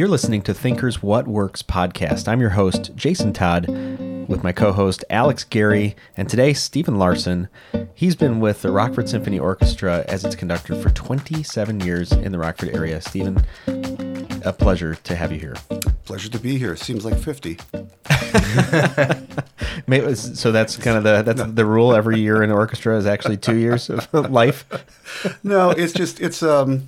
You're listening to Thinkers What Works podcast. I'm your host, Jason Todd, with my co host, Alex Gary, and today, Steven Larsen. He's been with the Rockford Symphony Orchestra as its conductor for 27 years in the Rockford area. Steven, a pleasure to have you here. Pleasure to be here. Seems like 50. So that's kind of the that's the rule every year in orchestra is actually two years of life. No, it's just, it's, um,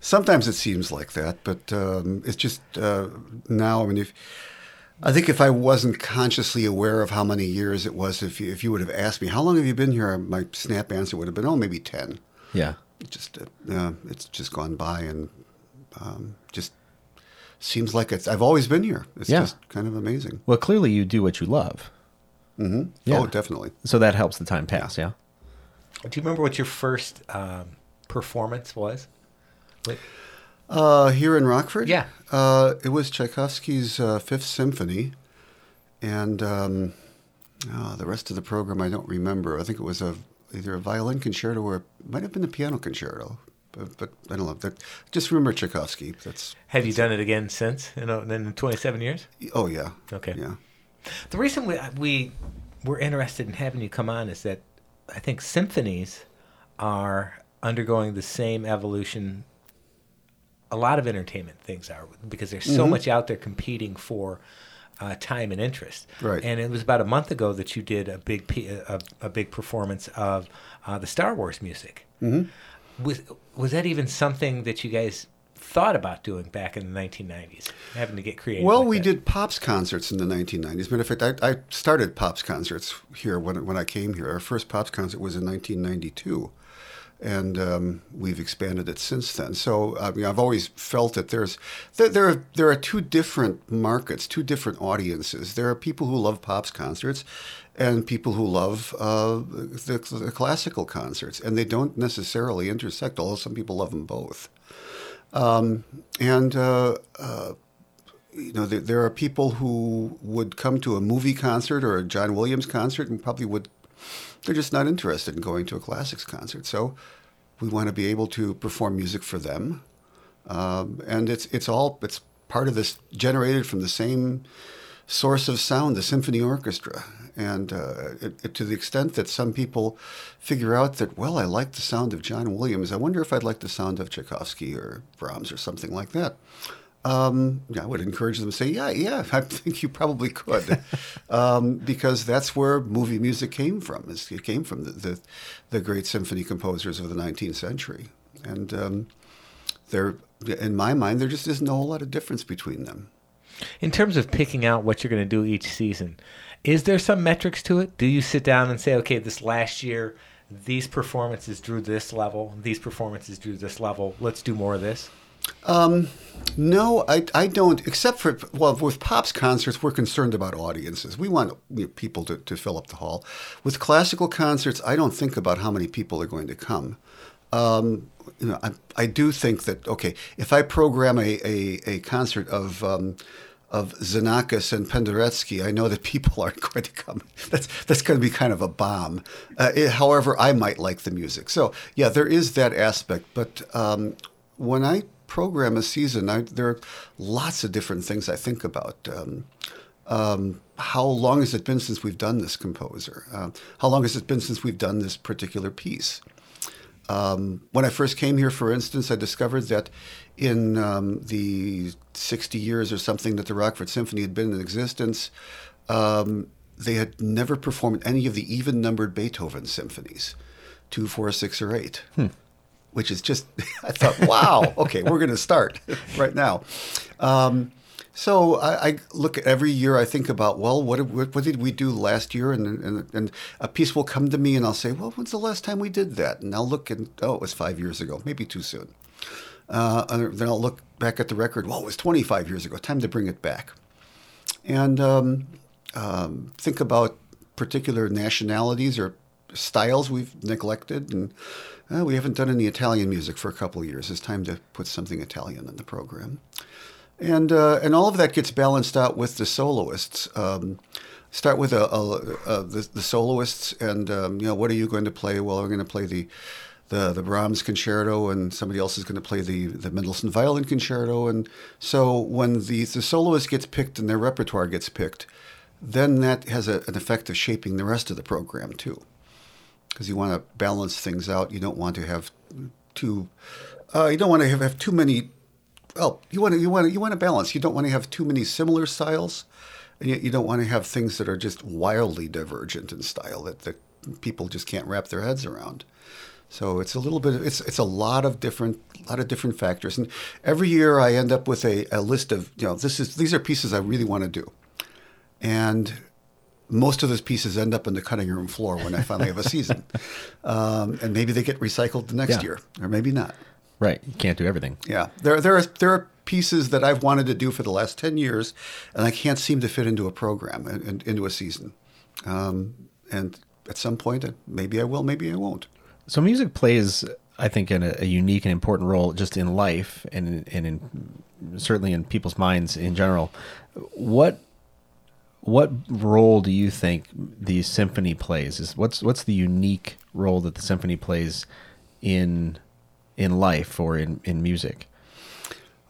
sometimes it seems like that, but um, it's just uh, now, I mean, if, I think if I wasn't consciously aware of how many years it was, if you, if you would have asked me, how long have you been here? My snap answer would have been, oh, maybe 10. Yeah. It just, uh, uh, it's just gone by and um, just seems like it's, I've always been here. It's Yeah. just kind of amazing. Well, clearly you do what you love. Mm-hmm. Yeah. Oh, definitely. So that helps the time pass, yeah? Do you remember what your first um, performance was? Uh, here in Rockford? Yeah. Uh, it was Tchaikovsky's uh, Fifth Symphony. And um, oh, the rest of the program I don't remember. I think it was a either a violin concerto or it might have been a piano concerto. But, but I don't know. That, just remember Tchaikovsky. That's have you done it again since in, uh, in 27 years? oh yeah. Okay. Yeah. The reason we, we were interested in having you come on is that I think symphonies are undergoing the same evolution a lot of entertainment things are because there's so much out there competing for uh, time and interest. Right. And it was about a month ago that you did a big a big performance of uh, the Star Wars music. Mm-hmm. Was was that even something that you guys thought about doing back in the 1990s, having to get creative? Well, like we that? did Pops concerts in the 1990s. Matter of fact, I, I started Pops concerts here when, when I came here. Our first Pops concert was in 1992, and um, we've expanded it since then. So, I mean, I've always felt that there's there, there are there are two different markets, two different audiences. There are people who love Pops concerts, and people who love uh, the, the classical concerts, and they don't necessarily intersect. Although some people love them both. Um, and uh, uh, you know, there, there are people who would come to a movie concert or a John Williams concert and probably would, they're just not interested in going to a classics concert. So we want to be able to perform music for them. Um, and it's, it's all, it's part of this generated from the same source of sound, the symphony orchestra. And uh, it, it, to the extent that some people figure out that, well, I like the sound of John Williams, I wonder if I'd like the sound of Tchaikovsky or Brahms or something like that. Um, I would encourage them to say, yeah, yeah, I think you probably could, um, because that's where movie music came from. It came from the, the, the great symphony composers of the 19th century, and um, there, in my mind, there just isn't a whole lot of difference between them. In terms of picking out what you're going to do each season, is there some metrics to it? Do you sit down and say, okay, this last year, these performances drew this level, these performances drew this level, let's do more of this? No, I, I don't, except for, well, with Pop's concerts, we're concerned about audiences. We want you know, people to, to fill up the hall. With classical concerts, I don't think about how many people are going to come. Um, you know, I, I do think that, okay, if I program a, a, a concert of, um, of Xenakis and Penderecki, I know that people aren't going to come. That's, that's going to be kind of a bomb. Uh, it- however, I might like the music. So, yeah, there is that aspect. But um, when I program a season, I, there are lots of different things I think about. Um, um, how long has it been since we've done this composer? Uh, how long has it been since we've done this particular piece? Um, when I first came here, for instance, I discovered that in um, the 60 years or something that the Rockford Symphony had been in existence, um, they had never performed any of the even numbered Beethoven symphonies two, four, six, or eight. Which is just, I thought, wow, okay, we're going to start right now. Um, so I, I look at every year. I think about well, what, what what did we do last year? And, and and a piece will come to me, and I'll say, well, when's the last time we did that? And I'll look and oh, it was five years ago, maybe too soon. Uh, then I'll look back at the record. Well, it was 25 years ago. Time to bring it back. And um, um, think about particular nationalities or styles we've neglected, and uh, we haven't done any Italian music for a couple of years. It's time to put something Italian in the program and uh, and all of that gets balanced out with the soloists. Um, start with a, a, a, the, the soloists, and um, you know what are you going to play? Well, we're going to play the the the Brahms concerto, and somebody else is going to play the the Mendelssohn violin concerto, and so when the the soloist gets picked and their repertoire gets picked, then that has a, an effect of shaping the rest of the program too, because you want to balance things out. You don't want to have too uh, you don't want to have, have too many. Well, you want to you want to you want to balance. You don't want to have too many similar styles, and yet you don't want to have things that are just wildly divergent in style that that people just can't wrap their heads around. So it's a little bit. It's it's a lot of different lot of different factors, and every year I end up with a, a list of you know this is these are pieces I really want to do, and most of those pieces end up in the cutting room floor when I finally have a season, um, and maybe they get recycled the next Yeah. year, or maybe not. Right. You can't do everything. Yeah, there there are there are pieces that I've wanted to do for the last ten years, and I can't seem to fit into a program and, into a season. Um, and at some point, maybe I will, maybe I won't. So music plays, I think, in a, a unique and important role just in life and and in certainly in people's minds in general. What what role do you think the symphony plays? Is what's what's the unique role that the symphony plays in in life or in, in music?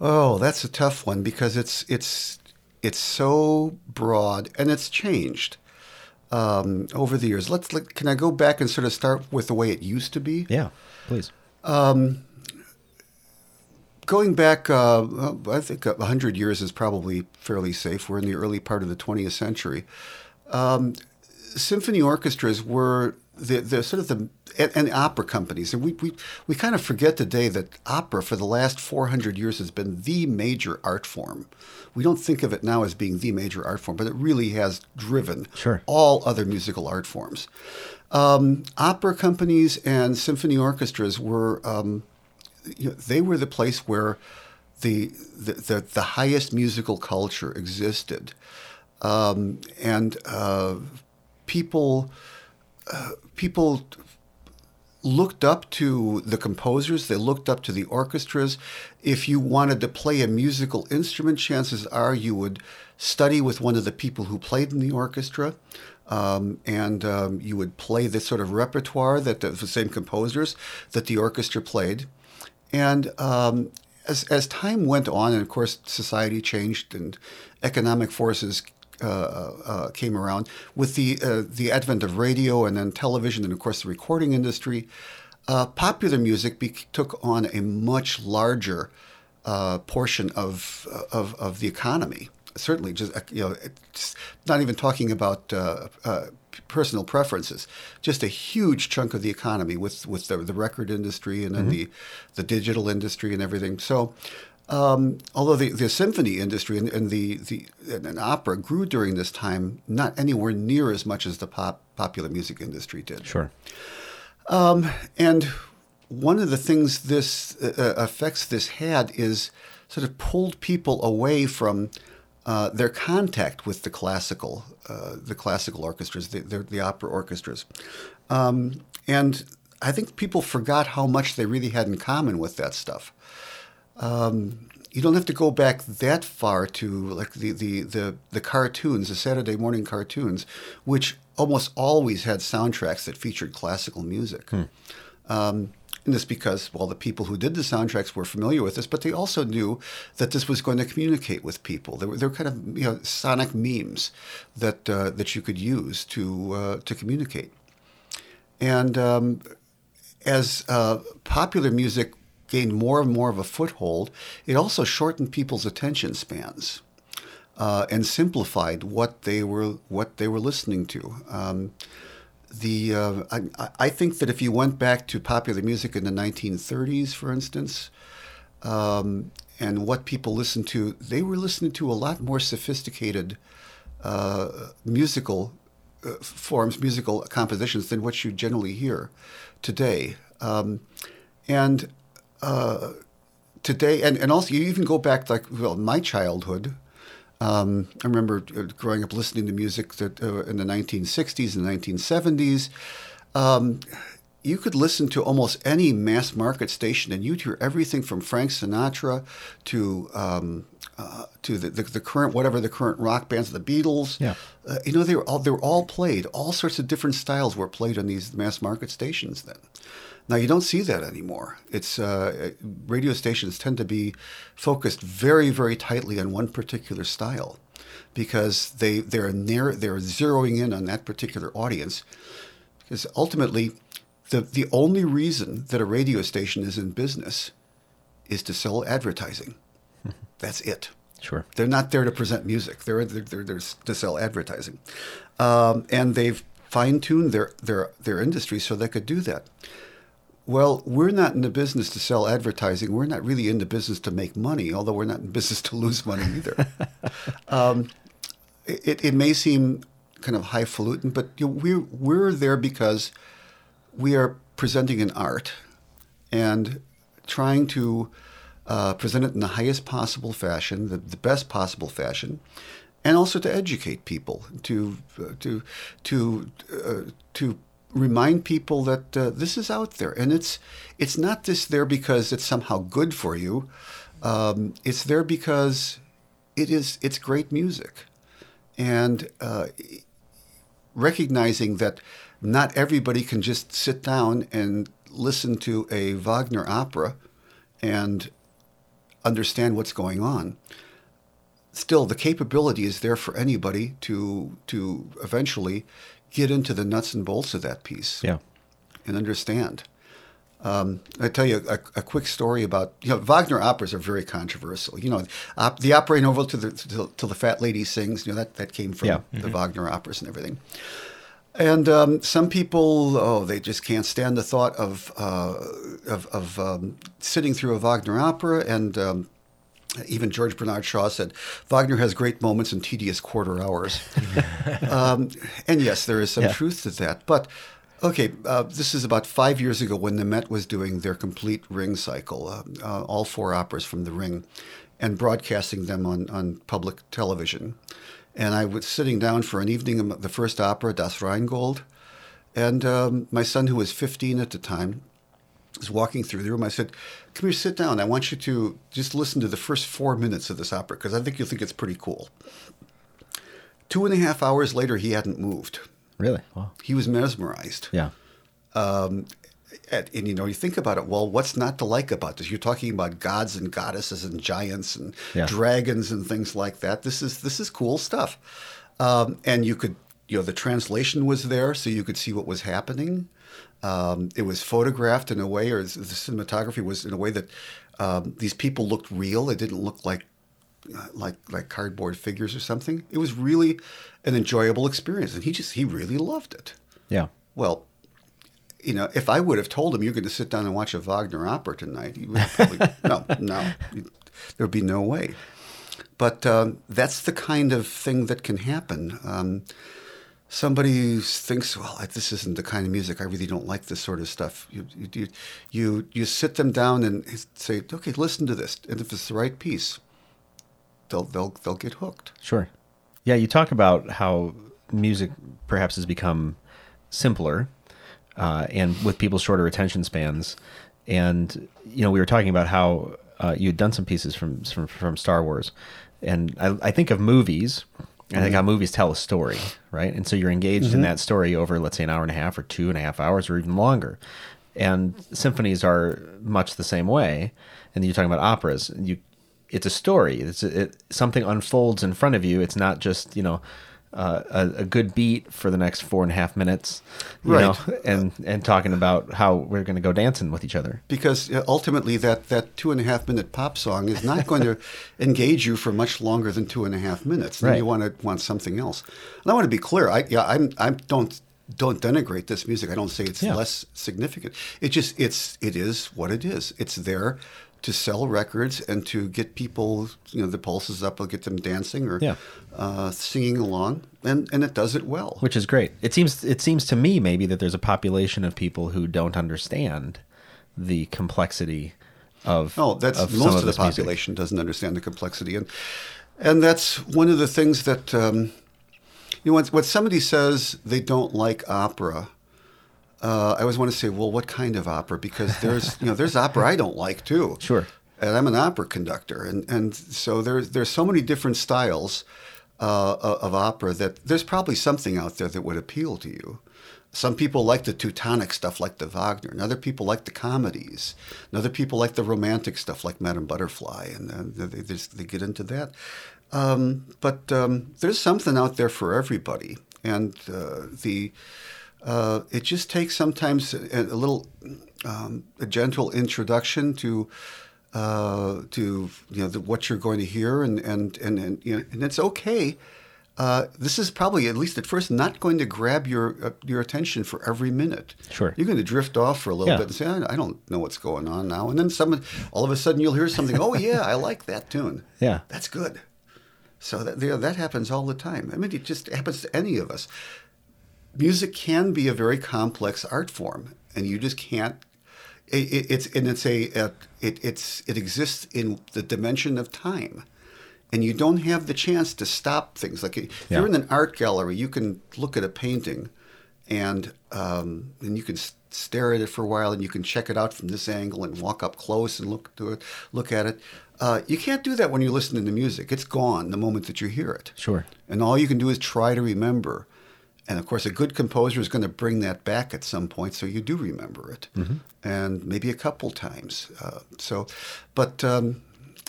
Oh, that's a tough one because it's it's it's so broad and it's changed um, over the years. Let's let, can I go back and sort of start with the way it used to be? Yeah, please. Going back, uh, I think a hundred years is probably fairly safe. We're in the early part of the 20th century. Um, symphony orchestras were the, the sort of the and, and opera companies, and we, we we kind of forget today that opera for the last 400 years has been the major art form. We don't think of it now as being the major art form, but it really has driven Sure. all other musical art forms. Um, opera companies and symphony orchestras were um, you know, they were the place where the the, the, the highest musical culture existed, um, and uh, people uh, people looked up to the composers. They looked up to the orchestras. If you wanted to play a musical instrument, chances are you would study with one of the people who played in the orchestra. Um, and um, you would play the sort of repertoire that the, the same composers that the orchestra played. And um, as, as time went on, and of course society changed and economic forces uh, uh, came around, with the uh, the advent of radio and then television and of course the recording industry, uh, popular music be- took on a much larger uh, portion of, of of the economy. Certainly, just uh, you know, not even talking about uh, uh, personal preferences, just a huge chunk of the economy with with the, the record industry and then the the digital industry and everything. So. Um, although the, the symphony industry and, and the, the and opera grew during this time, not anywhere near as much as the pop popular music industry did. Sure. And one of the things this uh, effects this had is sort of pulled people away from uh, their contact with the classical, uh, the classical orchestras, the, the, the opera orchestras, um, and I think people forgot how much they really had in common with that stuff. Um, you don't have to go back that far to like the, the, the, the cartoons, the Saturday morning cartoons, which almost always had soundtracks that featured classical music. Um, and this because, well, the people who did the soundtracks were familiar with this, but they also knew that this was going to communicate with people. They were, they were kind of you know sonic memes that uh, that you could use to uh, to communicate. And um, as uh, popular music gained more and more of a foothold, it also shortened people's attention spans uh, and simplified what they were what they were listening to. Um, the uh, I, I think that if you went back to popular music in the 1930s, for instance, um, and what people listened to, they were listening to a lot more sophisticated uh, musical uh, forms, musical compositions than what you generally hear today. Um, and uh, today, and, and also you even go back like well, my childhood. Um, I remember uh, growing up listening to music that uh, in the 1960s and 1970s. Um, you could listen to almost any mass market station, and you'd hear everything from Frank Sinatra to um, uh, to the, the, the current whatever the current rock bands, the Beatles. Yeah. Uh, you know they were all they were all played. All sorts of different styles were played on these mass market stations then. Now you don't see that anymore. It's uh, radio stations tend to be focused very very tightly on one particular style because they they're near they're zeroing in on that particular audience because ultimately the the only reason that a radio station is in business is to sell advertising. That's it. Sure. They're not there to present music. They're they're, they're there to sell advertising, um, and they've fine tuned their their their industry so they could do that. Well, we're not in the business to sell advertising. We're not really in the business to make money, although we're not in business to lose money either. um, it, it may seem kind of highfalutin, but you know, we're, we're there because we are presenting an art and trying to uh, present it in the highest possible fashion, the, the best possible fashion, and also to educate people, to uh, to to uh, to remind people that uh, this is out there, and it's it's not just there because it's somehow good for you. Um, it's there because it is it's great music, and uh, recognizing that not everybody can just sit down and listen to a Wagner opera and understand what's going on. Still, the capability is there for anybody to to eventually get into the nuts and bolts of that piece Yeah. and understand. Um, I tell you a, a quick story about you know Wagner operas are very controversial. You know, op, the operating over to the to, to the fat lady sings. You know that that came from Yeah. the Wagner operas and everything. And um, some people, oh, they just can't stand the thought of uh, of, of um, sitting through a Wagner opera. And um, even George Bernard Shaw said, Wagner has great moments and tedious quarter hours. um, and yes, there is some Yeah. truth to that. But okay, uh, this is about five years ago when the Met was doing their complete Ring cycle, uh, uh, all four operas from the Ring, and broadcasting them on, on public television. And I was sitting down for an evening of the first opera, Das Rheingold. And um, my son, who was 15 at the time, was walking through the room. I said, Come here, sit down. I want you to just listen to the first four minutes of this opera because I think you'll think it's pretty cool. Two and a half hours later, he hadn't moved. Really? Wow. He was mesmerized. Yeah. And, and you know, you think about it. Well, what's not to like about this? You're talking about gods and goddesses and giants and Yeah. dragons and things like that. This is this is cool stuff. Um, and you could, you know, the translation was there, so you could see what was happening. Um, it was photographed in a way, or the cinematography was in a way that um, these people looked real. It didn't look like uh, like like cardboard figures or something. It was really an enjoyable experience, and he just he really loved it. Yeah. Well, you know, if I would have told him you're going to sit down and watch a Wagner opera tonight, he would have probably no, no, there'd be no way. But um, that's the kind of thing that can happen. Um, somebody who thinks, well, this isn't the kind of music. I really don't like this sort of stuff. You, you, you, you, you sit them down and say, okay, listen to this, and if it's the right piece, they'll they'll they'll get hooked. Sure. Yeah, you talk about how music perhaps has become simpler, uh, and with people's shorter attention spans. And you know, we were talking about how uh, you had done some pieces from from, from Star Wars, and I, I think of movies. And I think how movies tell a story, right? And so you're engaged in mm-hmm. that story over, let's say, an hour and a half, or two and a half hours, or even longer. And symphonies are much the same way. And you're talking about operas. You it's a story. It's it, something unfolds in front of you. It's not just you know uh, a, a good beat for the next four and a half minutes, you Right. know, and and talking about how we're going to go dancing with each other. because uh, ultimately that, that two and a half minute pop song is not going to engage you for much longer than two and a half minutes. Then Right. you want to want something else. And I want to be clear. I yeah I'm I don't don't denigrate this music. I don't say it's Yeah. less significant. It just it's it is what it is. It's there to sell records and to get people you know the pulses up, get them dancing or Yeah. uh, singing along, and and it does it well. which is great. It seems it seems to me maybe that there's a population of people who don't understand the complexity of Oh, that's of most of, the this music. population doesn't understand the complexity, and and that's one of the things that um, you know when, when somebody says they don't like opera. Uh, I always want to say, well, what kind of opera? Because there's, you know, there's opera I don't like too. Sure. and I'm an opera conductor, and and so there's there's so many different styles uh, of opera that there's probably something out there that would appeal to you. Some people like the Teutonic stuff like the Wagner, and other people like the comedies, and other people like the romantic stuff like Madame Butterfly, and uh, they, they, they get into that. Um, but um, there's something out there for everybody, and uh, the uh, it just takes sometimes a, a little um, a gentle introduction to uh, to you know the, what you're going to hear, and and and and, you know, and it's okay. Uh, this is probably at least at first not going to grab your uh, your attention for every minute. Sure, you're going to drift off for a little yeah. bit and say, I, I, don't know what's going on now," and then someone all of a sudden you'll hear something. oh yeah, I like that tune. Yeah, that's good. So that you know, that happens all the time. I mean, it just happens to any of us. Music can be a very complex art form, and you just can't it, it's and it's a, a, it it's it exists in the dimension of time. And you don't have the chance to stop things. Like if yeah. you're in an art gallery you can look at a painting and um, and you can stare at it for a while and you can check it out from this angle and walk up close and look to it look at it. Uh, you can't do that when you're listening to music. It's gone the moment that you hear it. Sure. And all you can do is try to remember and of course, a good composer is going to bring that back at some point, so you do remember it, mm-hmm. and maybe a couple times. Uh, so, but um,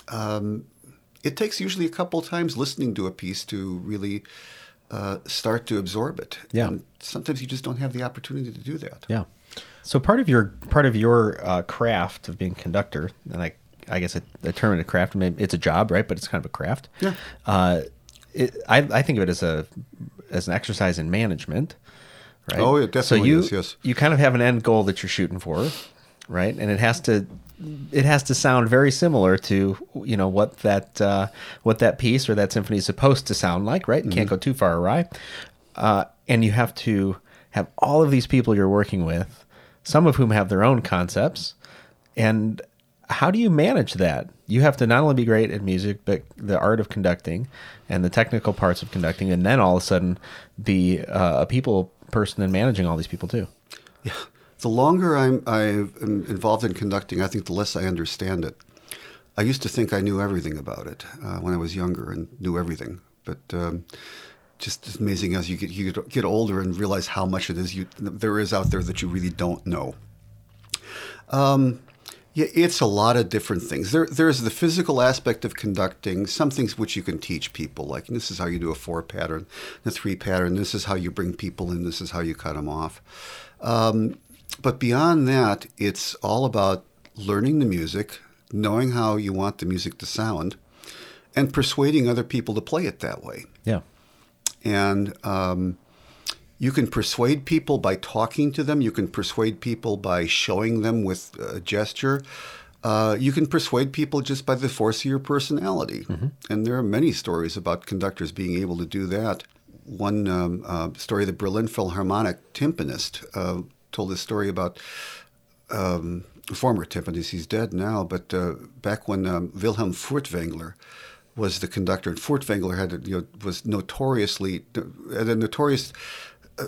um, it takes usually a couple times listening to a piece to really uh, start to absorb it. Yeah. And sometimes you just don't have the opportunity to do that. Yeah. So part of your part of your uh, craft of being conductor, and I I guess I, term it a craft. Maybe it's a job, right? But it's kind of a craft. Yeah. Uh, it, I, I think of it as a as an exercise in management, right? Oh, it definitely so you, is. Yes, you kind of have an end goal that you're shooting for, right? And it has to it has to sound very similar to you know what that uh, what that piece or that symphony is supposed to sound like, right? You mm-hmm. can't go too far awry, uh, and you have to have all of these people you're working with, some of whom have their own concepts, and how do you manage that? You have to not only be great at music, but the art of conducting and the technical parts of conducting, and then all of a sudden be uh, a people person and managing all these people too. Yeah, the longer I'm I'm involved in conducting, I think the less I understand it. I used to think I knew everything about it uh, when I was younger and knew everything, but um, just amazing as you get you get older and realize how much it is you there is out there that you really don't know. Um, yeah, it's a lot of different things. There, there's the physical aspect of conducting, some things which you can teach people, like this is how you do a four pattern, the three pattern, this is how you bring people in, this is how you cut them off. Um, but beyond that, it's all about learning the music, knowing how you want the music to sound, and persuading other people to play it that way. Yeah. And um, you can persuade people by talking to them. You can persuade people by showing them with a gesture. Uh, you can persuade people just by the force of your personality. Mm-hmm. And there are many stories about conductors being able to do that. One um, uh, story, the Berlin Philharmonic timpanist uh, told a story about um, former timpanist. He's dead now, but uh, back when um, Wilhelm Furtwängler was the conductor, and Furtwängler had you know, was notoriously had a notorious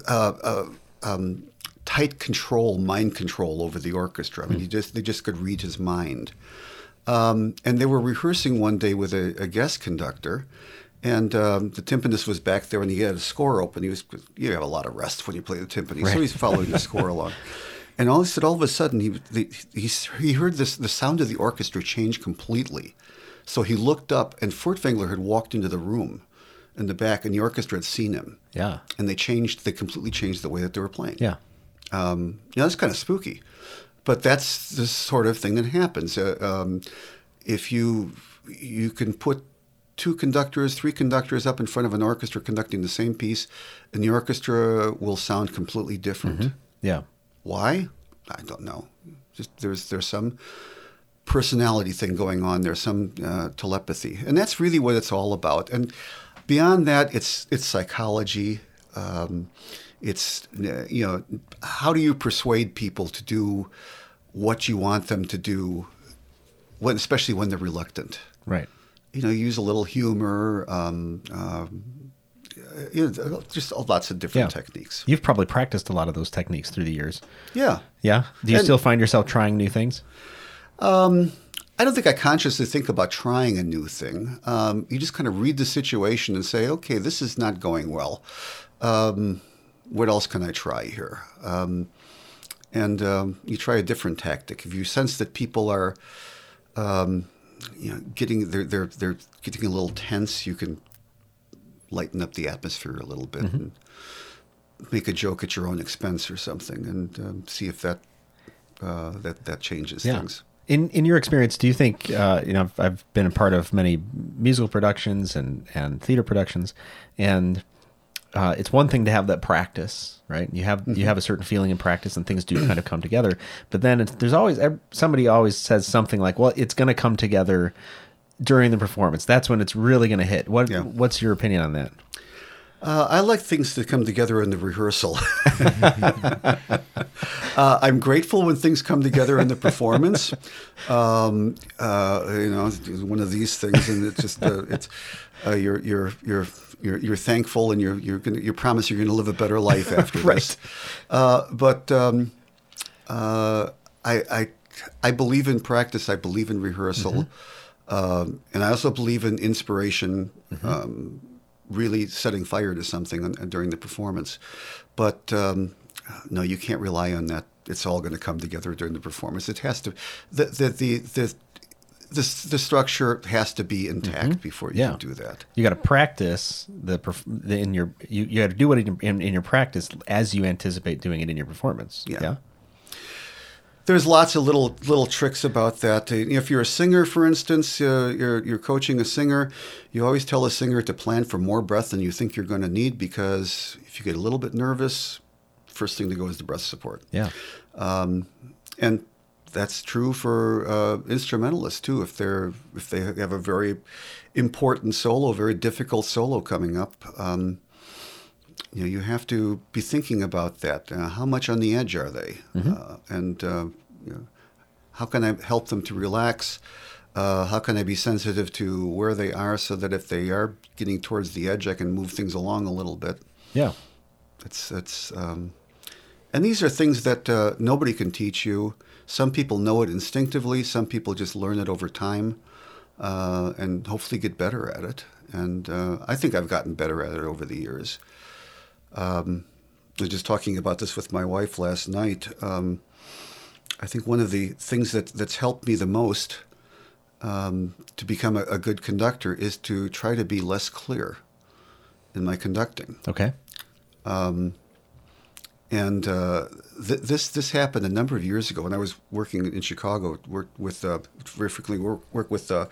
uh, uh, um, tight control, mind control over the orchestra. I mean, he just they just could read his mind. Um, and they were rehearsing one day with a, a guest conductor, and um, the timpanist was back there, and he had a score open. He was you have a lot of rest when you play the timpani, right. so he's following the score along. And all, said, all of a sudden, he, the, he, he heard this, the sound of the orchestra change completely. So he looked up, and Furtwängler had walked into the room in the back, and the orchestra had seen him. Yeah. And they changed, they completely changed the way that they were playing. Yeah. Um, you know, that's kind of spooky. But that's the sort of thing that happens. Uh, um, if you you can put two conductors, three conductors up in front of an orchestra conducting the same piece, and the orchestra will sound completely different. Mm-hmm. Yeah. Why? I don't know. Just there's there's some personality thing going on. There's some uh, telepathy, and that's really what it's all about. And beyond that, it's it's psychology. Um, it's you know how do you persuade people to do what you want them to do, when especially when they're reluctant. Right. You know, use a little humor. Um, um, you know, just lots of different yeah. techniques. You've probably practiced a lot of those techniques through the years. Yeah. Yeah. Do you and, still find yourself trying new things? Um, I don't think I consciously think about trying a new thing. Um, you just kind of read the situation and say, okay, this is not going well. Um, what else can I try here? Um, and um, you try a different tactic. If you sense that people are, um, you know, getting they're they're they're getting a little tense, you can lighten up the atmosphere a little bit and make a joke at your own expense or something, and um, see if that uh, that that changes things. In in your experience, do you think uh, you know I've, I've been a part of many musical productions and and theater productions, and uh, it's one thing to have that practice, right? You have you have a certain feeling in practice, and things do kind of come together. But then it's, there's always somebody always says something like, "Well, it's going to come together during the performance. That's when it's really going to hit." What Yeah. what's your opinion on that? Uh, I like things to come together in the rehearsal. uh, I'm grateful when things come together in the performance. Um, uh, you know, it's one of these things, and it's just uh, it's uh, you're you're you're you're you're thankful, and you're you're gonna you promise you're going to live a better life after this. Uh, but um, uh, I I I believe in practice. I believe in rehearsal, um, and I also believe in inspiration. Um, really setting fire to something during the performance. But um, no, you can't rely on that. It's all going to come together during the performance. It has to. The the the the, the, the structure has to be intact before you Yeah. can do that. You got to practice the, the in your you, you got to do it in, in, in your practice as you anticipate doing it in your performance. Yeah. There's lots of little little tricks about that. Uh, If you're a singer, for instance, uh, you're you're coaching a singer, you always tell a singer to plan for more breath than you think you're going to need because if you get a little bit nervous, first thing to go is the breath support. Yeah. Um, and that's true for uh, instrumentalists too. If they're if they have a very important solo, very difficult solo coming up, um, you know, you have to be thinking about that. Uh, how much on the edge are they? Uh, and uh, you know, how can I help them to relax? Uh, how can I be sensitive to where they are so that if they are getting towards the edge, I can move things along a little bit. Yeah. It's it's um, and these are things that uh, nobody can teach you. Some people know it instinctively. Some people just learn it over time, uh, and hopefully get better at it. And uh, I think I've gotten better at it over the years. Um, I was just talking about this with my wife last night. Um, I think one of the things that that's helped me the most um, to become a, a good conductor is to try to be less clear in my conducting. Okay. And uh, th- this this happened a number of years ago when I was working in Chicago. Worked with uh, very frequently work, work with uh,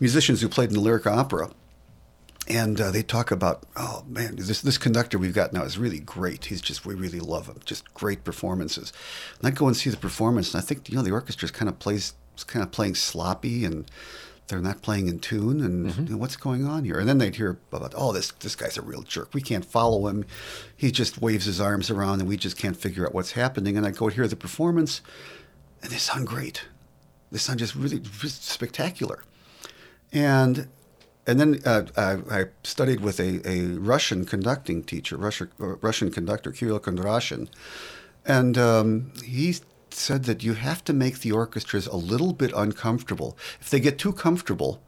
musicians who played in the lyric opera, and uh, they talk about, oh man, this this conductor we've got now is really great. He's just we really love him. Just great performances. And I go and see the performance, and I think you know the orchestra is kind of plays kind of playing sloppy and. They're not playing in tune, and you know, what's going on here? And then they'd hear about, oh, this this guy's a real jerk. We can't follow him. He just waves his arms around, and we just can't figure out what's happening. And I go hear the performance, and they sound great. They sound just really, just spectacular. And and then uh, I, I studied with a, a Russian conducting teacher, Russia, uh, Russian conductor, Kirill Kondrashin, and um, he said that you have to make the orchestras a little bit uncomfortable. If they get too comfortable,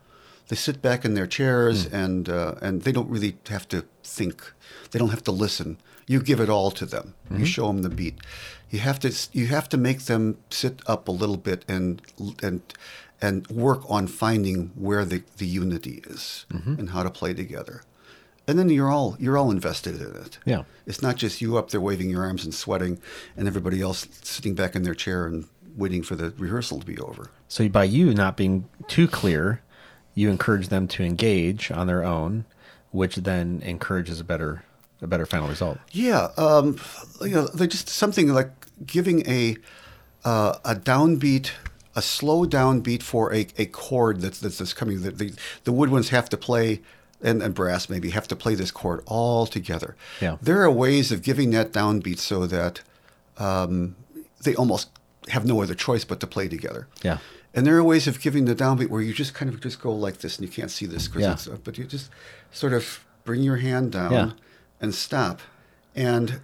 they sit back in their chairs and uh, and they don't really have to think. They don't have to listen. You give it all to them. You show them the beat. You have to you have to make them sit up a little bit and and and work on finding where the, the unity is and how to play together. And then you're all you're all invested in it. Yeah. It's not just you up there waving your arms and sweating, and everybody else sitting back in their chair and waiting for the rehearsal to be over. So by you not being too clear, you encourage them to engage on their own, which then encourages a better a better final result. Yeah, um, you know, they just something like giving a uh, a downbeat, a slow downbeat for a, a chord that's that's, that's coming. The, the the woodwinds have to play, and, and brass maybe have to play this chord all together. Yeah. there are ways of giving that downbeat so that um, they almost have no other choice but to play together. Yeah. And there are ways of giving the downbeat where you just kind of just go like this, and you can't see this, 'cause Yeah. it's, uh, but you just sort of bring your hand down Yeah. and stop, and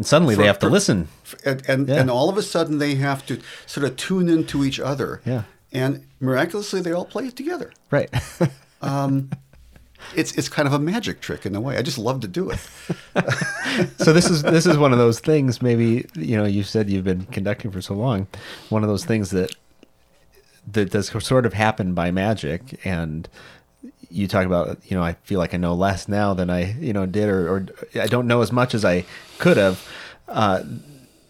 And suddenly For- they have to for- listen. and and, Yeah. and all of a sudden they have to sort of tune into each other. Yeah. and miraculously they all play it together. Right. um, It's it's kind of a magic trick in a way. I just love to do it. so this is this is one of those things. Maybe you know you said you've been conducting for so long. One of those things that that does sort of happen by magic, and you talk about you know I feel like I know less now than I you know did, or, or I don't know as much as I could have. Uh,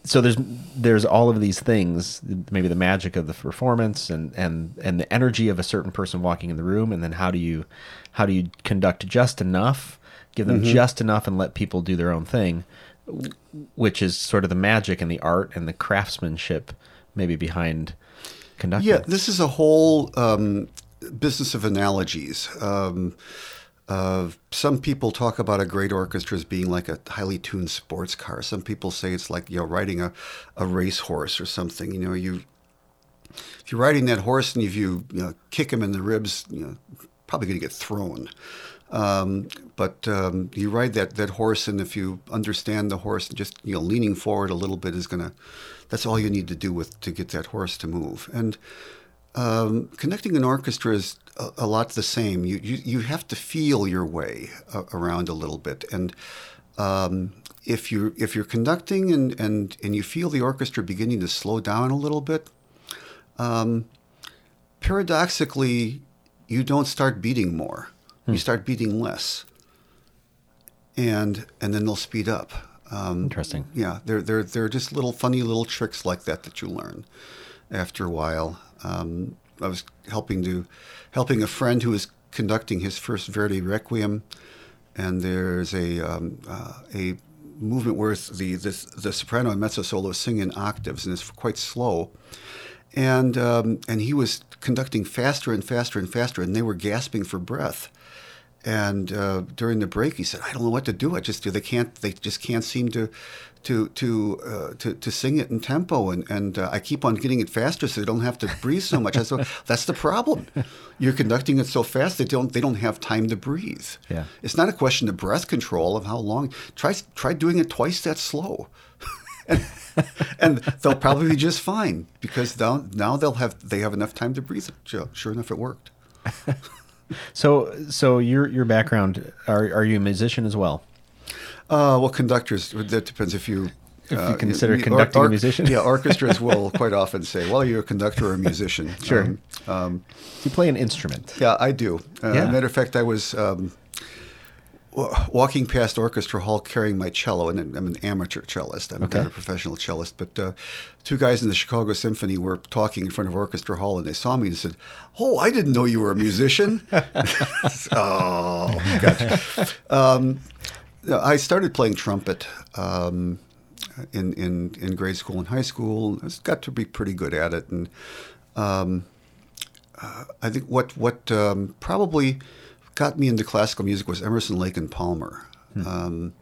so there's there's all of these things maybe the magic of the performance and and and the energy of a certain person walking in the room. And then how do you how do you conduct just enough give them just enough and let people do their own thing which is sort of the magic and the art and the craftsmanship maybe behind conducting Yeah, this is a whole um, business of analogies. Um, uh, some people talk about a great orchestra as being like a highly tuned sports car. Some people say it's like you know riding a, a racehorse or something. You know, you if you're riding that horse and if you, you know, kick him in the ribs, you know, probably going to get thrown. Um, but um, you ride that, that horse, and if you understand the horse, just you know, leaning forward a little bit is going to. That's all you need to do with to get that horse to move. And um, connecting an orchestra is a, a lot the same. You, you you have to feel your way uh, around a little bit, and um, if you if you're conducting and, and and you feel the orchestra beginning to slow down a little bit, um, paradoxically, you don't start beating more. You start beating less, and and then they'll speed up. Um, Interesting. yeah, they're they're they're just little funny little tricks like that that you learn after a while. Um, I was helping to helping a friend who was conducting his first Verdi Requiem, and there's a um, uh, a movement where the, the the soprano and mezzo solo sing in octaves, and it's quite slow. And um, and he was conducting faster and faster and faster, and they were gasping for breath. And uh, during the break, he said, "I don't know what to do. I just do. they can't they just can't seem to to to uh, to, to sing it in tempo, and and uh, I keep on getting it faster, so they don't have to breathe so much." I said, "That's the problem. You're conducting it so fast they don't they don't have time to breathe. Yeah. It's not a question of breath control of how long. Try try doing it twice that slow." and, and they'll probably be just fine because now, now they'll have they have enough time to breathe. Sure, sure enough, it worked. so so your your background are are you a musician as well Uh, well, conductors. That depends if you. If you uh, consider or- conducting a musician? Yeah, orchestras will quite often say, "Well, you're a conductor or a musician." Sure. Um, um, you play an instrument yeah, I do. Uh, Yeah. Matter of fact, I was um, walking past Orchestra Hall carrying my cello, and I'm an amateur cellist. I'm Okay. not a professional cellist, but uh, two guys in the Chicago Symphony were talking in front of Orchestra Hall, and they saw me and said, "Oh, I didn't know you were a musician." oh, gotcha. Um, I started playing trumpet um, in, in in grade school and high school. I got to be pretty good at it, and um, uh, I think what what um, probably got me into classical music was Emerson, Lake, and Palmer. Um,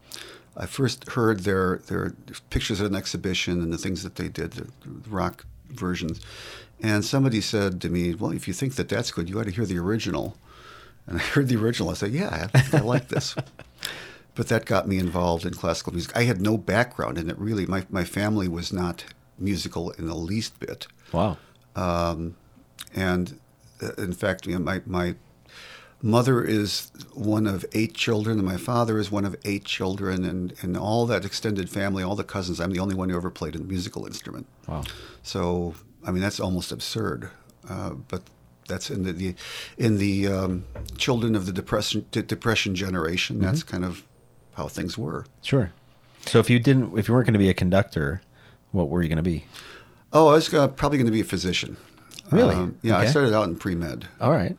I first heard their their pictures at an exhibition and the things that they did, the rock versions, and somebody said to me, "Well, if you think that that's good, you ought to hear the original." And I heard the original. I said, "Yeah, I, I like this." but that got me involved in classical music. I had no background in it really. My my family was not musical in the least bit. wow Um, and uh, in fact, you know, my my mother is one of eight children, and my father is one of eight children, and and all that extended family, all the cousins. I'm the only one who ever played a musical instrument. wow So I mean, that's almost absurd. Uh, but that's in the, the in the um, children of the depression de- depression generation. That's kind of how things were. sure so if you didn't if you weren't going to be a conductor what were you going to be Oh, I was uh, probably going to be a physician. Really? Um, yeah, I started out in pre med. all right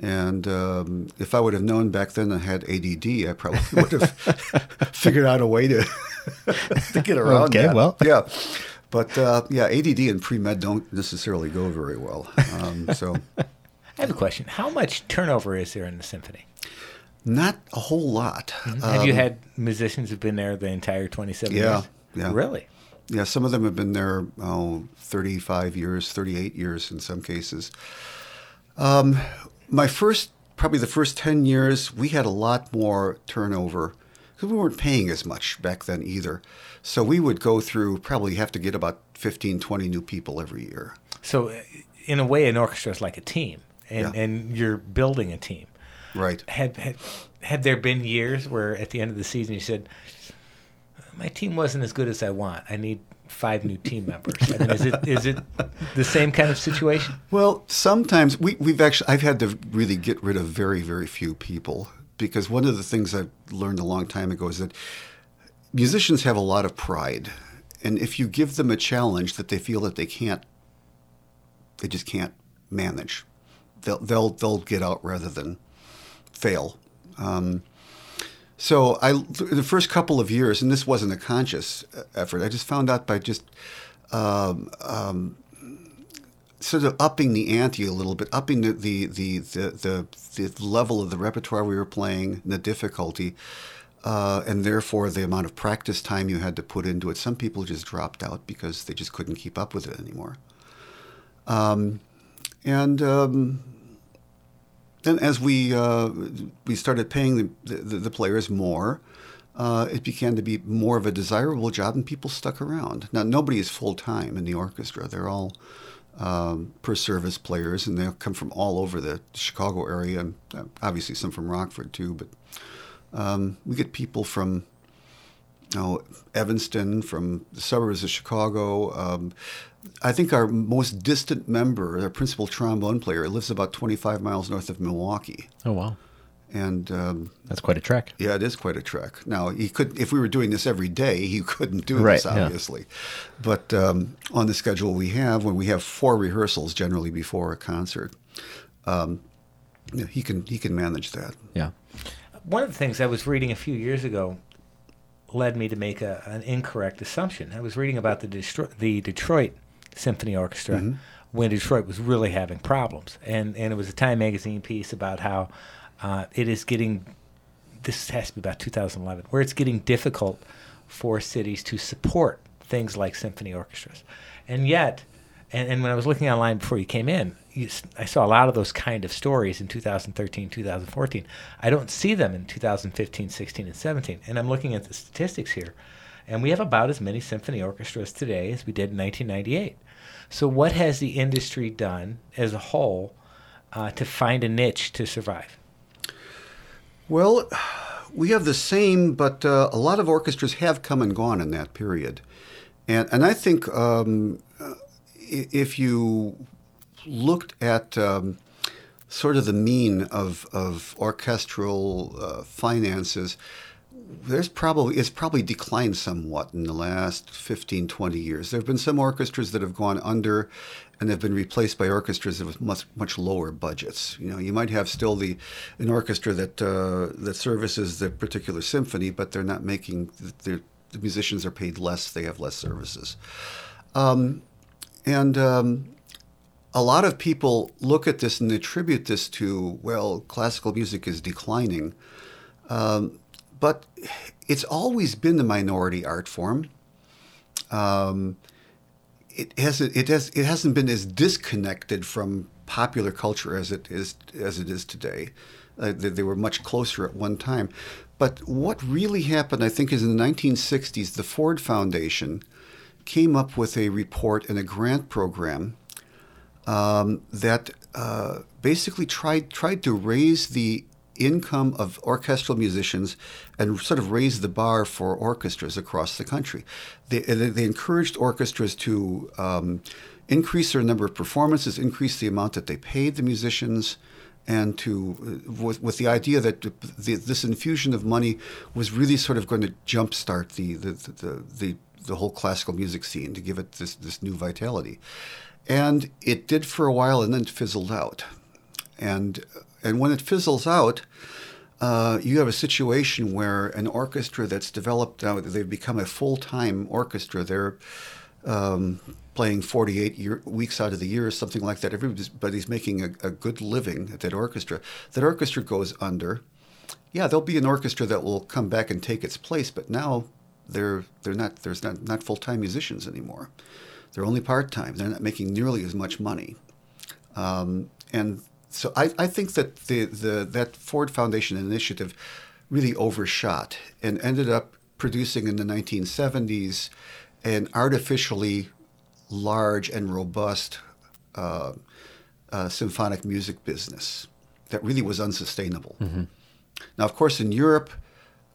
And um, if I would have known back then I had ADD, I probably would have figured out a way to to get around Okay, that. well. yeah. But uh, yeah, ADD and pre med don't necessarily go very well. Um, so I have a question. How much turnover is there in the symphony? not a whole lot. have you Um, had musicians who've been there the entire 27 Yeah, years? yeah. Really? Yeah, some of them have been there oh, 35 years, 38 years in some cases. Um, my first, probably the first 10 years, we had a lot more turnover because we weren't paying as much back then either. So we would go through, probably have to get about 15, 20 new people every year. So uh, in a way, an orchestra is like a team, and Yeah. and you're building a team. Right. Had, had had there been years where at the end of the season you said, "My team wasn't as good as I want. I need five new team members." I mean, is it is it the same kind of situation? Well, sometimes we, we've actually, I've had to really get rid of very, very few people because one of the things I've learned a long time ago is that musicians have a lot of pride. And if you give them a challenge that they feel that they can't, they just can't manage, they'll, they'll, they'll get out rather than fail. Um, so I, the first couple of years, and this wasn't a conscious uh, effort, I just found out by just um, um, sort of upping the ante a little bit, upping the the the the, the, the level of the repertoire we were playing, and the difficulty, uh, and therefore the amount of practice time you had to put into it. Some people just dropped out because they just couldn't keep up with it anymore. Um, and um, then as we uh, we started paying the, the, the players more, uh, it began to be more of a desirable job, and people stuck around. Now nobody is full time in the orchestra; they're all um, per service players, and they come from all over the Chicago area, and uh, obviously some from Rockford too. But um, we get people from you know, Evanston, from the suburbs of Chicago. Um, I think our most distant member, our principal trombone player, lives about 25 miles north of Milwaukee. Oh wow, And um, that's quite a trek. yeah, it is quite a trek. Now he could, if we were doing this every day, he couldn't do Right, this, yeah. obviously. But um, on the schedule we have, when we have four rehearsals generally before a concert, um, yeah, he can he can manage that. Yeah. One of the things I was reading a few years ago led me to make a, an incorrect assumption. I was reading about the, Destro- the Detroit Symphony Orchestra when Detroit was really having problems, and and it was a Time magazine piece about how uh, it is getting. This has to be about 2011, where it's getting difficult for cities to support things like symphony orchestras, and yet. And, and when I was looking online before you came in, you, I saw a lot of those kind of stories in 2013, 2014. I don't see them in 2015, 16, and 17. And I'm looking at the statistics here, and we have about as many symphony orchestras today as we did in 1998. So, what has the industry done as a whole uh, to find a niche to survive? Well, we have the same, but uh, a lot of orchestras have come and gone in that period, and and I think um, uh, if you looked at um, sort of the mean of of orchestral uh, finances, there's probably it's probably declined somewhat in the last 15 20 years. There have been some orchestras that have gone under and have been replaced by orchestras with much much lower budgets. You know you might have still the an orchestra that uh, that services the particular symphony but they're not making the, the musicians are paid less they have less services. Um, and um, a lot of people look at this and attribute this to well classical music is declining. Um, but it's always been the minority art form. Um, it hasn't it has it hasn't been as disconnected from popular culture as it is as it is today. Uh, they, they were much closer at one time. But what really happened, I think, is in the 1960s, the Ford Foundation came up with a report and a grant program um, that uh, basically tried tried to raise the income of orchestral musicians and sort of raise the bar for orchestras across the country. They, they encouraged orchestras to um, increase their number of performances, increase the amount that they paid the musicians, and to uh, with, with the idea that the, this infusion of money was really sort of going to jumpstart the the, the the the whole classical music scene to give it this this new vitality, and it did for a while, and then fizzled out, and and when it fizzles out. Uh, you have a situation where an orchestra that's developed now, they've become a full-time orchestra. They're um, playing 48 year, weeks out of the year, something like that. Everybody's making a, a good living at that orchestra. That orchestra goes under. Yeah, there'll be an orchestra that will come back and take its place, but now they're they're not there's not not full time musicians anymore. They're only part time. They're not making nearly as much money, um, and so I, I think that the, the that Ford Foundation initiative really overshot and ended up producing in the 1970s an artificially large and robust uh, uh, symphonic music business that really was unsustainable. Now, of course, in Europe,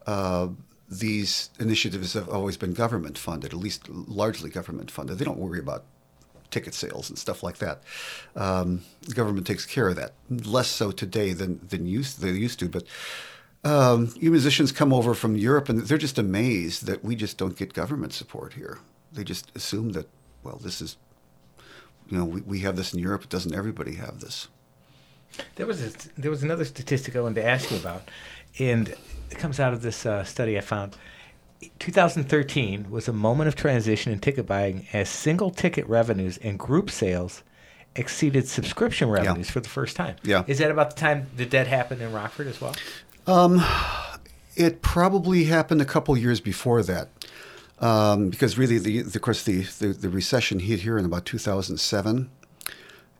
uh, these initiatives have always been government funded, at least largely government funded. They don't worry about ticket sales and stuff like that. Um, the government takes care of that. Less so today than than used they used to, but. Um, you musicians come over from Europe and they're just amazed that we just don't get government support here. They just assume that, well, this is, you know, we, we have this in Europe. Doesn't everybody have this? There was a, there was another statistic I wanted to ask you about, and it comes out of this uh, study I found. 2013 was a moment of transition in ticket buying as single ticket revenues and group sales exceeded subscription revenues for the first time. Yeah. Is that about the time that that happened in Rockford as well? It probably happened a couple years before that, um, because really, the, the, of course, the, the, the recession hit here in about 2007,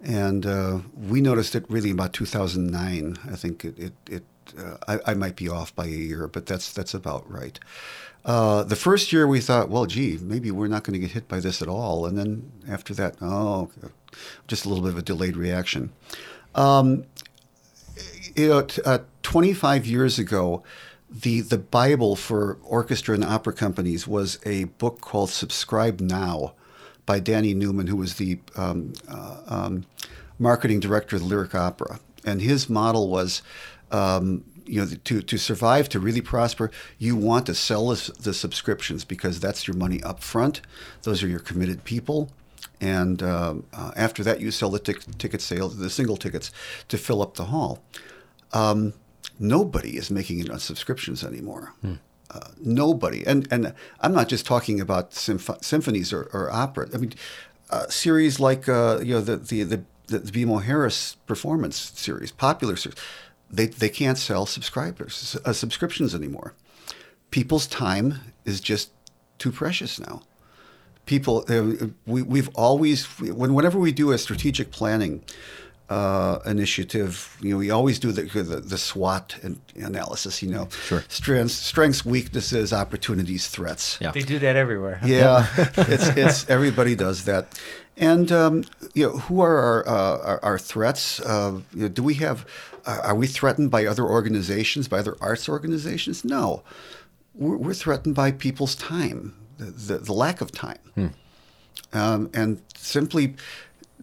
and uh, we noticed it really about 2009. I think it, it, it uh, I, I might be off by a year, but that's that's about right. Uh, the first year we thought, well, gee, maybe we're not going to get hit by this at all, and then after that, oh, just a little bit of a delayed reaction. Um, you know, uh, 25 years ago, the the Bible for orchestra and opera companies was a book called Subscribe Now by Danny Newman, who was the um, uh, um, marketing director of the Lyric Opera. And his model was, um, you know, to, to survive, to really prosper, you want to sell the, the subscriptions because that's your money up front. Those are your committed people. And um, uh, after that, you sell the tic- ticket sales, the single tickets, to fill up the hall. Um, nobody is making it on subscriptions anymore. Uh, nobody, and and I'm not just talking about symph- symphonies or, or opera. I mean, uh, series like uh, you know the the the, the BMO Harris performance series, popular series, they they can't sell subscribers uh, subscriptions anymore. People's time is just too precious now people uh, we, we've always when whenever we do a strategic planning uh, initiative you know we always do the the, the SWOT an- analysis you know Sure. strengths strengths weaknesses opportunities threats Yeah. They do that everywhere. huh? yeah, it's it's everybody does that, and um, you know who are our uh, our, our threats? Uh, you know, do we have? Uh, are we threatened by other organizations, by other arts organizations? No, we're, we're threatened by people's time, the, the, the lack of time, um, and simply.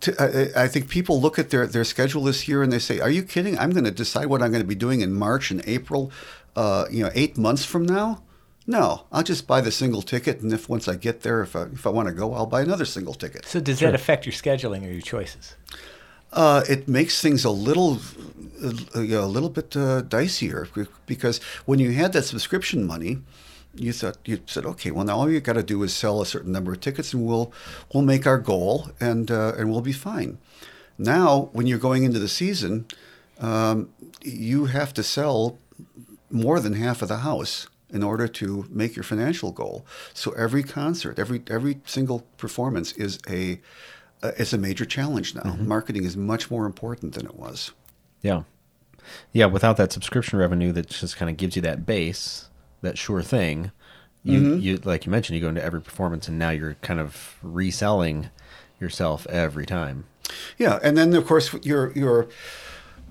To, I, I think people look at their, their schedule this year and they say, "Are you kidding? I'm going to decide what I'm going to be doing in March and April, uh, you know, eight months from now." No, I'll just buy the single ticket, and if once I get there, if I, if I want to go, I'll buy another single ticket. So does that affect your scheduling or your choices? Uh, it makes things a little, you know, a little bit uh, dicier because when you had that subscription money, you thought you said, okay, well now all you got to do is sell a certain number of tickets, and we'll we'll make our goal, and uh, and we'll be fine. Now, when you're going into the season, um, you have to sell more than half of the house in order to make your financial goal. So every concert, every every single performance is a uh, is a major challenge now. Marketing is much more important than it was. Yeah. Yeah, without that subscription revenue that just kind of gives you that base, that sure thing, you, you like you mentioned, you go into every performance and now you're kind of reselling yourself every time. Yeah, and then of course you're you're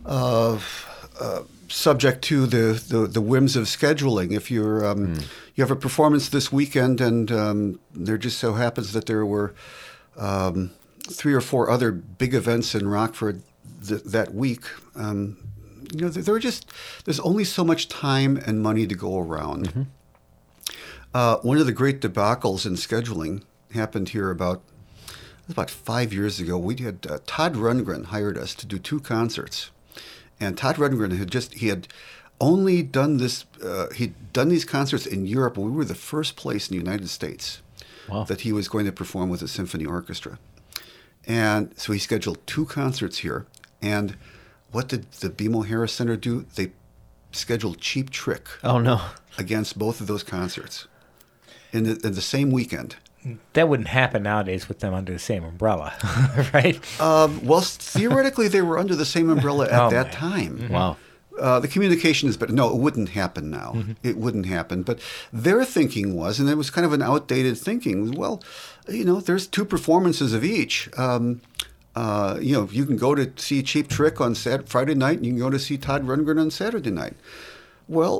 uh, uh, subject to the, the, the whims of scheduling. If you're um, you have a performance this weekend, and um, there just so happens that there were um, three or four other big events in Rockford th- that week. Um, you know, there, there are just there's only so much time and money to go around. Uh, one of the great debacles in scheduling happened here about about five years ago. We had uh, Todd Rundgren hired us to do two concerts, and Todd Rundgren had just he had only done this. Uh, he'd done these concerts in Europe. and We were the first place in the United States Wow. that he was going to perform with a symphony orchestra, and so he scheduled two concerts here. And what did the BMO Harris Center do? They scheduled Cheap Trick Oh no. against both of those concerts in the, in the same weekend. That wouldn't happen nowadays with them under the same umbrella, right? Um, well, theoretically, they were under the same umbrella at Oh, that man. time. Wow. Uh, the communication is better. No, it wouldn't happen now. It wouldn't happen. But their thinking was, and it was kind of an outdated thinking. Well, you know, there's two performances of each. Um, Uh, you know, you can go to see Cheap Trick on Sat- Friday night, and you can go to see Todd Rundgren on Saturday night. Well,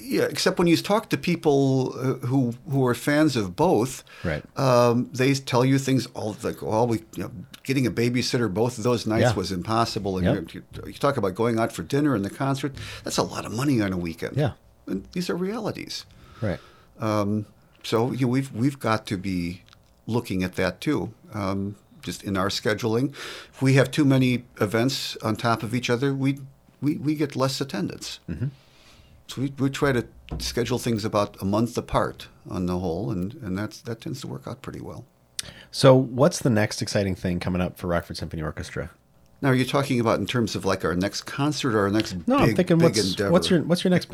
yeah, except when you talk to people uh, who who are fans of both, Right. Um, they tell you things all like, "Oh, we you know, getting a babysitter both of those nights Yeah. was impossible." And Yep. you, you talk about going out for dinner and the concert. That's a lot of money on a weekend. Yeah. and these are realities. Right. So you know, we've we've got to be looking at that too. Um, just in our scheduling, if we have too many events on top of each other, we we, we get less attendance. Mm-hmm. So we, we try to schedule things about a month apart on the whole, and, and that's that tends to work out pretty well. So, what's the next exciting thing coming up for Rockford Symphony Orchestra? Now, are you talking about in terms of like our next concert or our next No, big, I'm thinking big what's endeavor? what's your what's your next